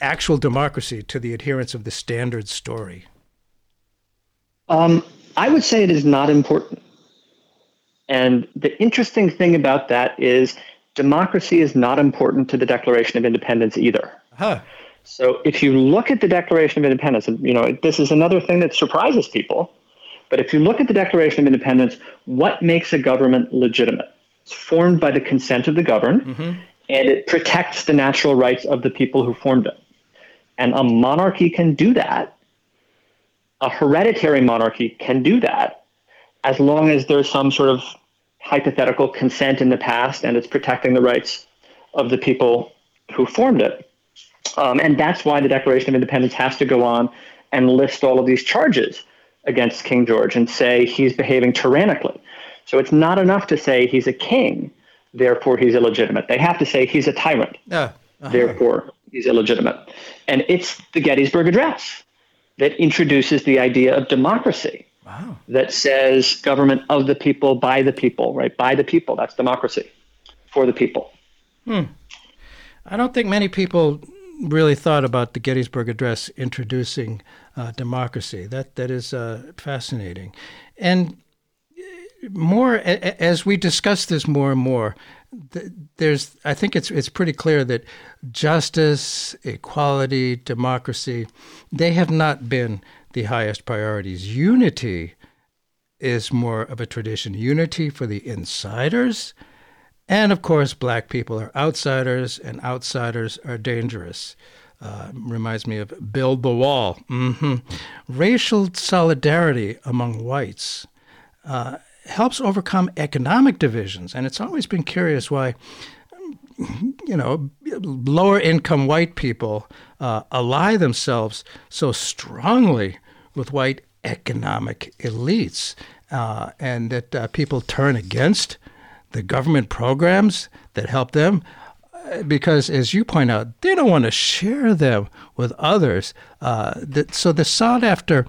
actual democracy to the adherence of the standard story?
Um, I would say it is not important. And the interesting thing about that is democracy is not important to the Declaration of Independence either. Huh. So if you look at the Declaration of Independence, and you know this is another thing that surprises people, but if you look at the Declaration of Independence, what makes a government legitimate? It's formed by the consent of the governed, mm-hmm. and it protects the natural rights of the people who formed it. And a monarchy can do that. A hereditary monarchy can do that as long as there's some sort of hypothetical consent in the past and it's protecting the rights of the people who formed it. Um, and that's why the Declaration of Independence has to go on and list all of these charges against King George and say he's behaving tyrannically. So it's not enough to say he's a king, therefore he's illegitimate. They have to say he's a tyrant, uh, uh-huh. therefore he's illegitimate. And it's the Gettysburg Address that introduces the idea of democracy. Wow. That says government of the people, by the people, right? By the people. That's democracy for the people.
Hmm. I don't think many people really thought about the Gettysburg Address introducing uh, democracy. That that is uh, fascinating, and more as we discuss this more and more, there's I think it's it's pretty clear that justice, equality, democracy, they have not been the highest priorities. Unity is more of a tradition. Unity for the insiders and of course, black people are outsiders, and outsiders are dangerous. Uh, reminds me of Build the Wall. Mm-hmm. Racial solidarity among whites uh, helps overcome economic divisions. And it's always been curious why, you know, lower income white people uh, ally themselves so strongly with white economic elites. Uh, and that uh, people turn against the government programs that help them because as you point out they don't want to share them with others uh, that, so the sought after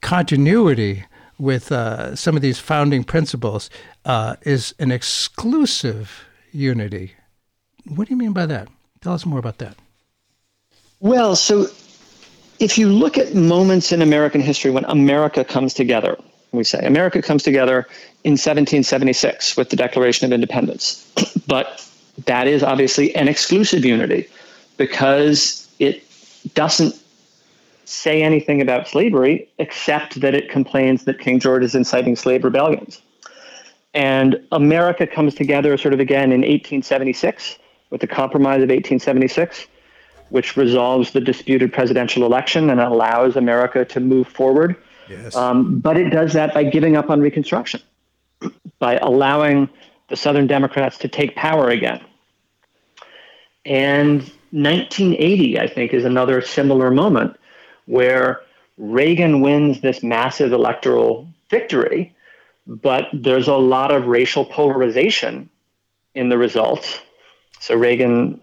continuity with uh, some of these founding principles uh, is an exclusive unity. What do you mean by that? Tell us more about that.
Well so if you look at moments in american history when america comes together we say america comes together in 1776 with the Declaration of Independence. but that is obviously an exclusive unity because it doesn't say anything about slavery except that it complains that King George is inciting slave rebellions. And America comes together sort of again in 1876 with the Compromise of 1876, which resolves the disputed presidential election and allows America to move forward. Yes. Um, but it does that by giving up on Reconstruction by allowing the Southern Democrats to take power again. And 1980, I think, is another similar moment where Reagan wins this massive electoral victory, but there's a lot of racial polarization in the results. So Reagan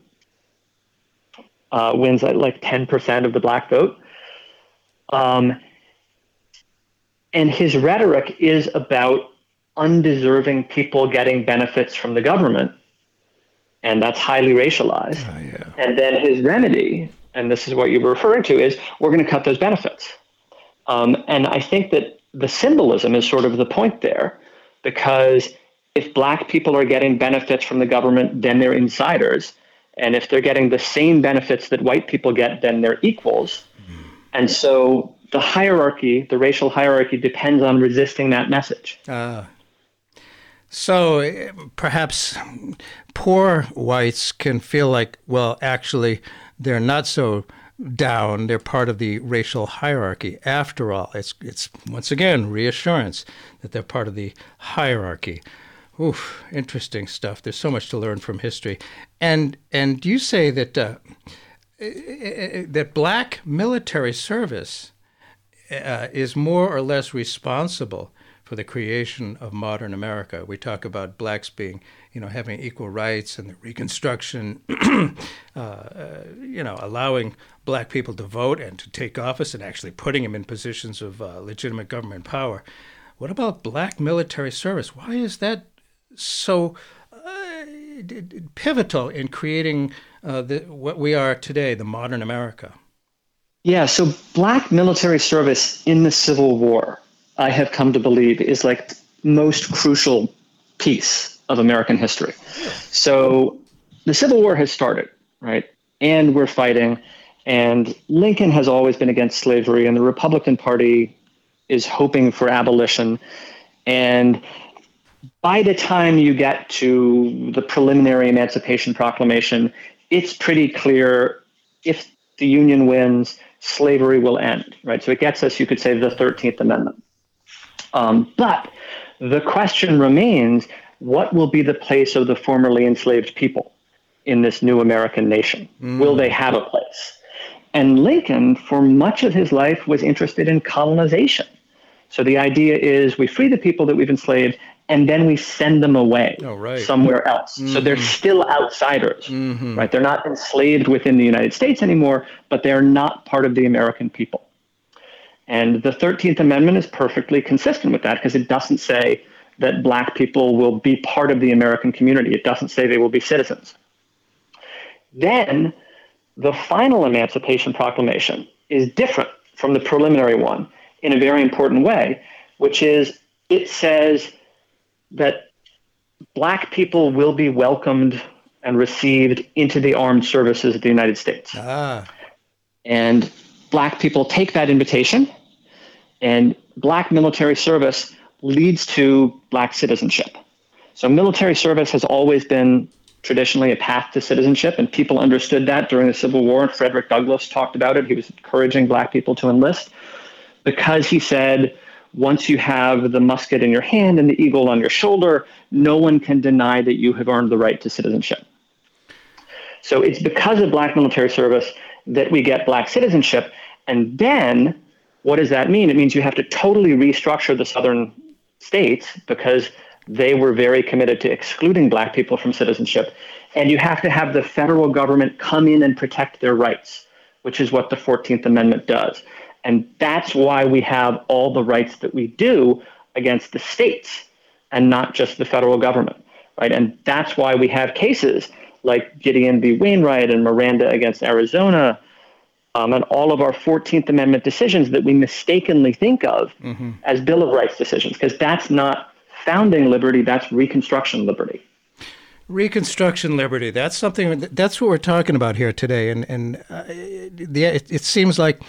uh, wins at like 10% of the black vote. Um, and his rhetoric is about undeserving people getting benefits from the government. And that's highly racialized. Oh, yeah. And then his remedy, and this is what you were referring to, is we're going to cut those benefits. Um, and I think that the symbolism is sort of the point there, because if black people are getting benefits from the government, then they're insiders. And if they're getting the same benefits that white people get, then they're equals. Mm-hmm. And so the hierarchy, the racial hierarchy, depends on resisting that message. Uh,
so perhaps poor whites can feel like, well, actually, they're not so down. They're part of the racial hierarchy. After all, it's it's once again reassurance that they're part of the hierarchy. Oof, interesting stuff. There's so much to learn from history, and and you say that uh, that black military service uh, is more or less responsible for the creation of modern America. We talk about blacks being, you know, having equal rights and the Reconstruction, uh, uh, you know, allowing black people to vote and to take office and actually putting them in positions of uh, legitimate government power. What about black military service? Why is that so uh, pivotal in creating uh, the, what we are today, the modern America?
Yeah, so black military service in the Civil War, I have come to believe, is like most crucial piece of American history. So the Civil War has started, right? And we're fighting. And Lincoln has always been against slavery, and the Republican Party is hoping for abolition. And by the time you get to the preliminary Emancipation Proclamation, it's pretty clear if the Union wins, slavery will end, right? So it gets us, you could say, the 13th Amendment. Um, but the question remains what will be the place of the formerly enslaved people in this new American nation? Mm. Will they have a place? And Lincoln, for much of his life, was interested in colonization. So the idea is we free the people that we've enslaved and then we send them away oh, right. somewhere else. Mm-hmm. So they're mm-hmm. still outsiders, mm-hmm. right? They're not enslaved within the United States anymore, but they're not part of the American people. And the 13th Amendment is perfectly consistent with that because it doesn't say that black people will be part of the American community. It doesn't say they will be citizens. Then the final Emancipation Proclamation is different from the preliminary one in a very important way, which is it says that black people will be welcomed and received into the armed services of the United States. Ah. And black people take that invitation, and black military service leads to black citizenship. So, military service has always been traditionally a path to citizenship, and people understood that during the Civil War. And Frederick Douglass talked about it. He was encouraging black people to enlist because he said, once you have the musket in your hand and the eagle on your shoulder, no one can deny that you have earned the right to citizenship. So it's because of black military service that we get black citizenship. And then what does that mean? It means you have to totally restructure the southern states because they were very committed to excluding black people from citizenship. And you have to have the federal government come in and protect their rights, which is what the 14th Amendment does. And that's why we have all the rights that we do against the states and not just the federal government, right? And that's why we have cases like Gideon v. Wainwright and Miranda against Arizona, um, and all of our 14th Amendment decisions that we mistakenly think of mm-hmm. as Bill of Rights decisions, because that's not founding liberty, that's Reconstruction liberty.
Reconstruction liberty. That's something. That's what we're talking about here today, and and uh, it, it seems like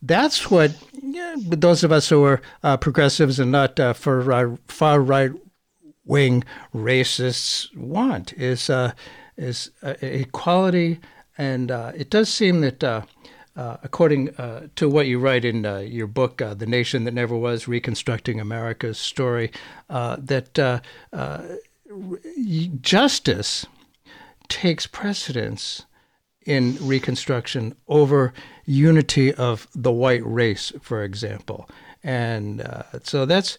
that's what yeah, those of us who are uh, progressives and not uh, for uh, far right wing racists want is uh, is uh, equality, and uh, it does seem that. Uh, according uh, to what you write in uh, your book, "The Nation That Never Was: Reconstructing America's Story," that justice takes precedence in Reconstruction over unity of the white race, for example. And uh, so that's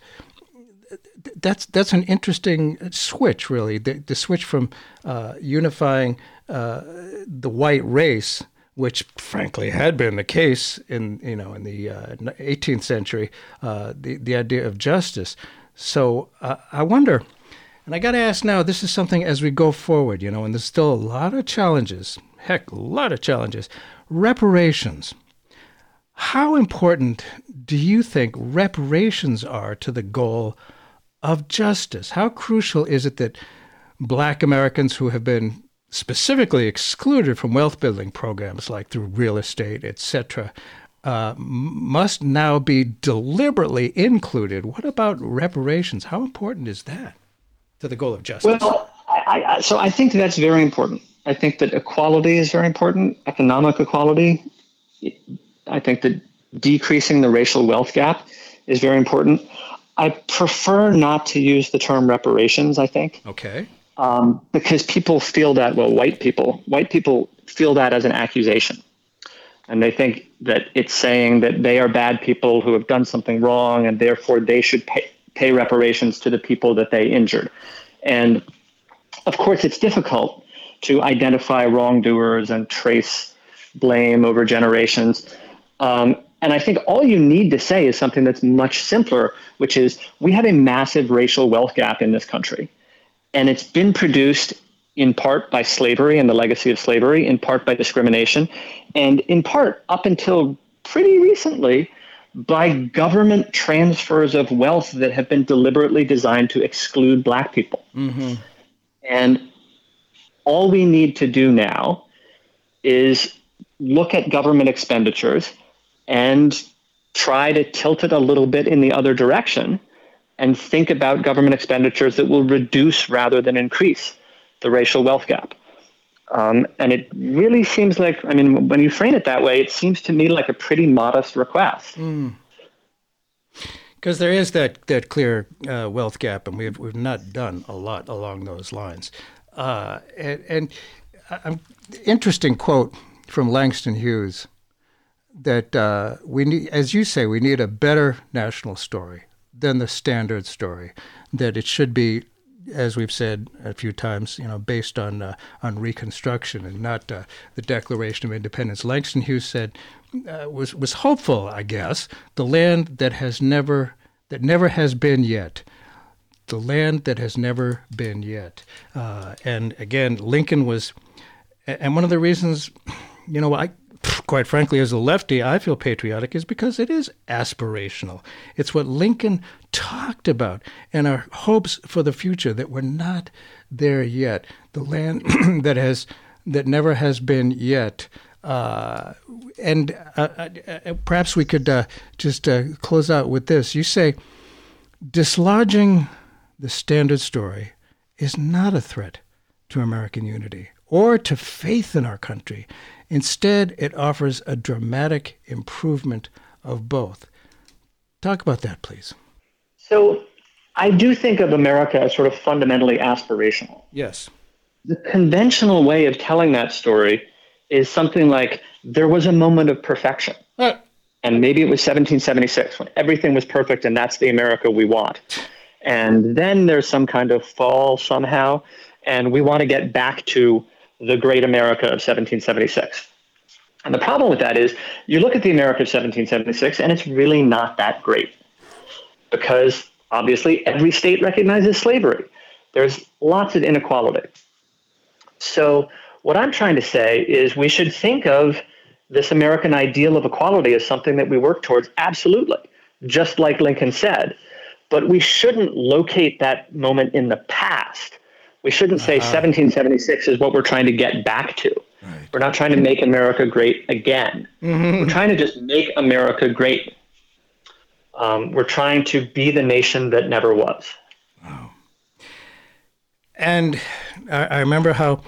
that's that's an interesting switch, really. The, the switch from uh, unifying uh, the white race, which frankly had been the case in you know in the 18th uh, century, uh, the the idea of justice. So uh, I wonder, and I got to ask now. This is something as we go forward, you know, and there's still a lot of challenges. Heck, a lot of challenges. Reparations. How important do you think reparations are to the goal of justice? How crucial is it that black Americans who have been specifically excluded from wealth building programs like through real estate, etc., uh, must now be deliberately included. What about reparations? How important is that to the goal of justice?
Well, I, I, so I think that's very important. I think that equality is very important, economic equality. I think that decreasing the racial wealth gap is very important. I prefer not to use the term reparations, I think.
Okay.
Um, because people feel that, well, white people, white people feel that as an accusation. And they think that it's saying that they are bad people who have done something wrong and therefore they should pay, pay reparations to the people that they injured. And of course, it's difficult to identify wrongdoers and trace blame over generations. Um, and I think all you need to say is something that's much simpler, which is we have a massive racial wealth gap in this country. And it's been produced in part by slavery and the legacy of slavery, in part by discrimination, and in part up until pretty recently by government transfers of wealth that have been deliberately designed to exclude black people. Mm-hmm. And all we need to do now is look at government expenditures and try to tilt it a little bit in the other direction and think about government expenditures that will reduce rather than increase the racial wealth gap. Um, and it really seems like, I mean, when you frame it that way, it seems to me like a pretty modest request.
Because mm. there is that, that clear uh, wealth gap, and we've, we've not done a lot along those lines. Uh, and, and uh, interesting quote from Langston Hughes that uh, we need, as you say, we need a better national story than the standard story. That it should be, as we've said a few times, you know, based on uh, on Reconstruction and not uh, the Declaration of Independence. Langston Hughes said uh, was was hopeful, I guess, the land that has never that never has been yet. The land that has never been yet. Uh, and again, Lincoln was, and one of the reasons, you know, I quite frankly, as a lefty, I feel patriotic is because it is aspirational. It's what Lincoln talked about and our hopes for the future that we're not there yet. The land that has that never has been yet. Uh, and uh, uh, uh, perhaps we could uh, just uh, close out with this. You say dislodging the standard story is not a threat to American unity or to faith in our country. Instead, it offers a dramatic improvement of both. Talk about that, please.
So, I do think of America as sort of fundamentally aspirational.
Yes.
The conventional way of telling that story is something like there was a moment of perfection. Uh. And maybe it was 1776 when everything was perfect and that's the America we want. And then there's some kind of fall somehow, and we want to get back to the great America of 1776. And the problem with that is you look at the America of 1776 and it's really not that great because obviously every state recognizes slavery. There's lots of inequality. So, what I'm trying to say is we should think of this American ideal of equality as something that we work towards, absolutely, just like Lincoln said. But we shouldn't locate that moment in the past we shouldn't say uh-huh. 1776 is what we're trying to get back to. Right. We're not trying to make America great again. Mm-hmm. We're trying to just make America great. Um, we're trying to be the nation that never was. Wow.
And I, I remember how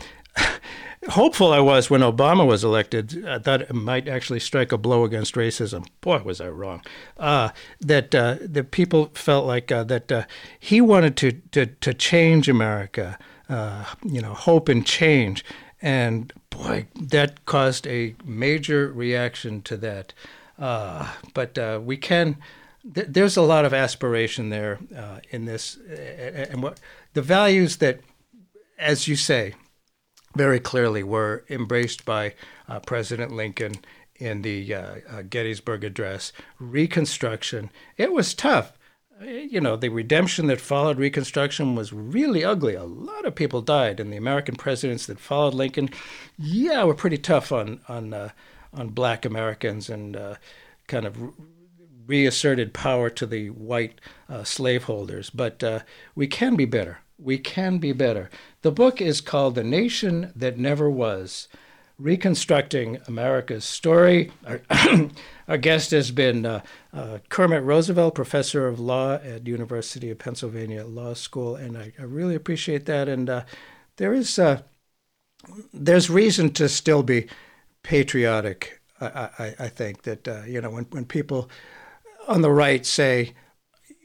hopeful I was when Obama was elected. I thought it might actually strike a blow against racism. Boy, was I wrong. Uh, that uh, people felt like uh, that uh, he wanted to, to to change America. Uh, you know, hope and change. And boy, that caused a major reaction to that. Uh, but we can th- there's a lot of aspiration there in this, and what the values that, as you say, very clearly were embraced by uh, President Lincoln in the uh, uh, Gettysburg Address. Reconstruction, it was tough. You know, the redemption that followed Reconstruction was really ugly. A lot of people died, and the American presidents that followed Lincoln, yeah, were pretty tough on on uh, on Black Americans and uh, kind of reasserted power to the white uh, slaveholders. But we can be better. We can be better. The book is called The Nation That Never Was Reconstructing America's Story. Our, our guest has been uh, uh, Kermit Roosevelt, professor of law at University of Pennsylvania Law School, and I, I really appreciate that. And uh, there is uh, there's reason to still be patriotic. I, I, I think that uh, you know when when people on the right say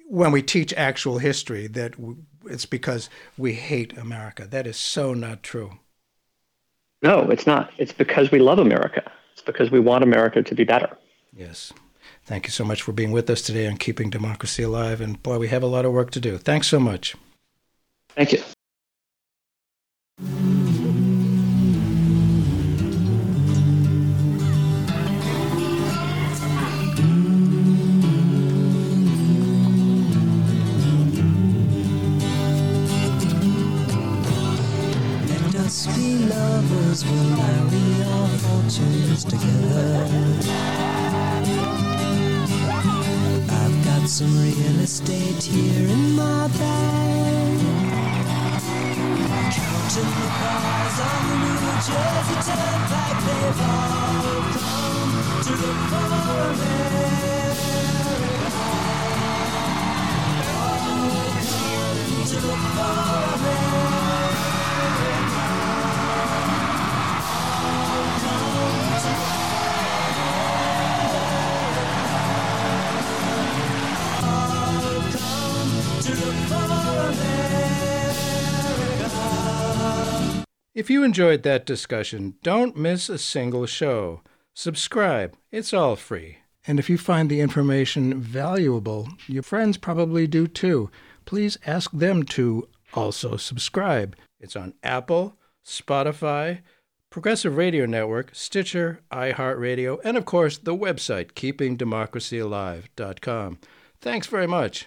when we teach actual history that it's because we hate America. That is so not true.
No, it's not. It's because we love America. It's because we want America to be better.
Yes. Thank you so much for being with us today on Keeping Democracy Alive. And boy, we have a lot of work to do. Thanks so much.
Thank you. Lovers will marry our fortunes together. I've got some real estate here in my bag. Counting the cars on the New Jersey Turnpike, they've all come to look for come to look for
If you enjoyed that discussion, don't miss a single show. Subscribe, it's all free. And if you find the information valuable, your friends probably do too. Please ask them to also subscribe. It's on Apple, Spotify, Progressive Radio Network, Stitcher, iHeartRadio, and of course the website keepingdemocracyalive.com. Thanks very much.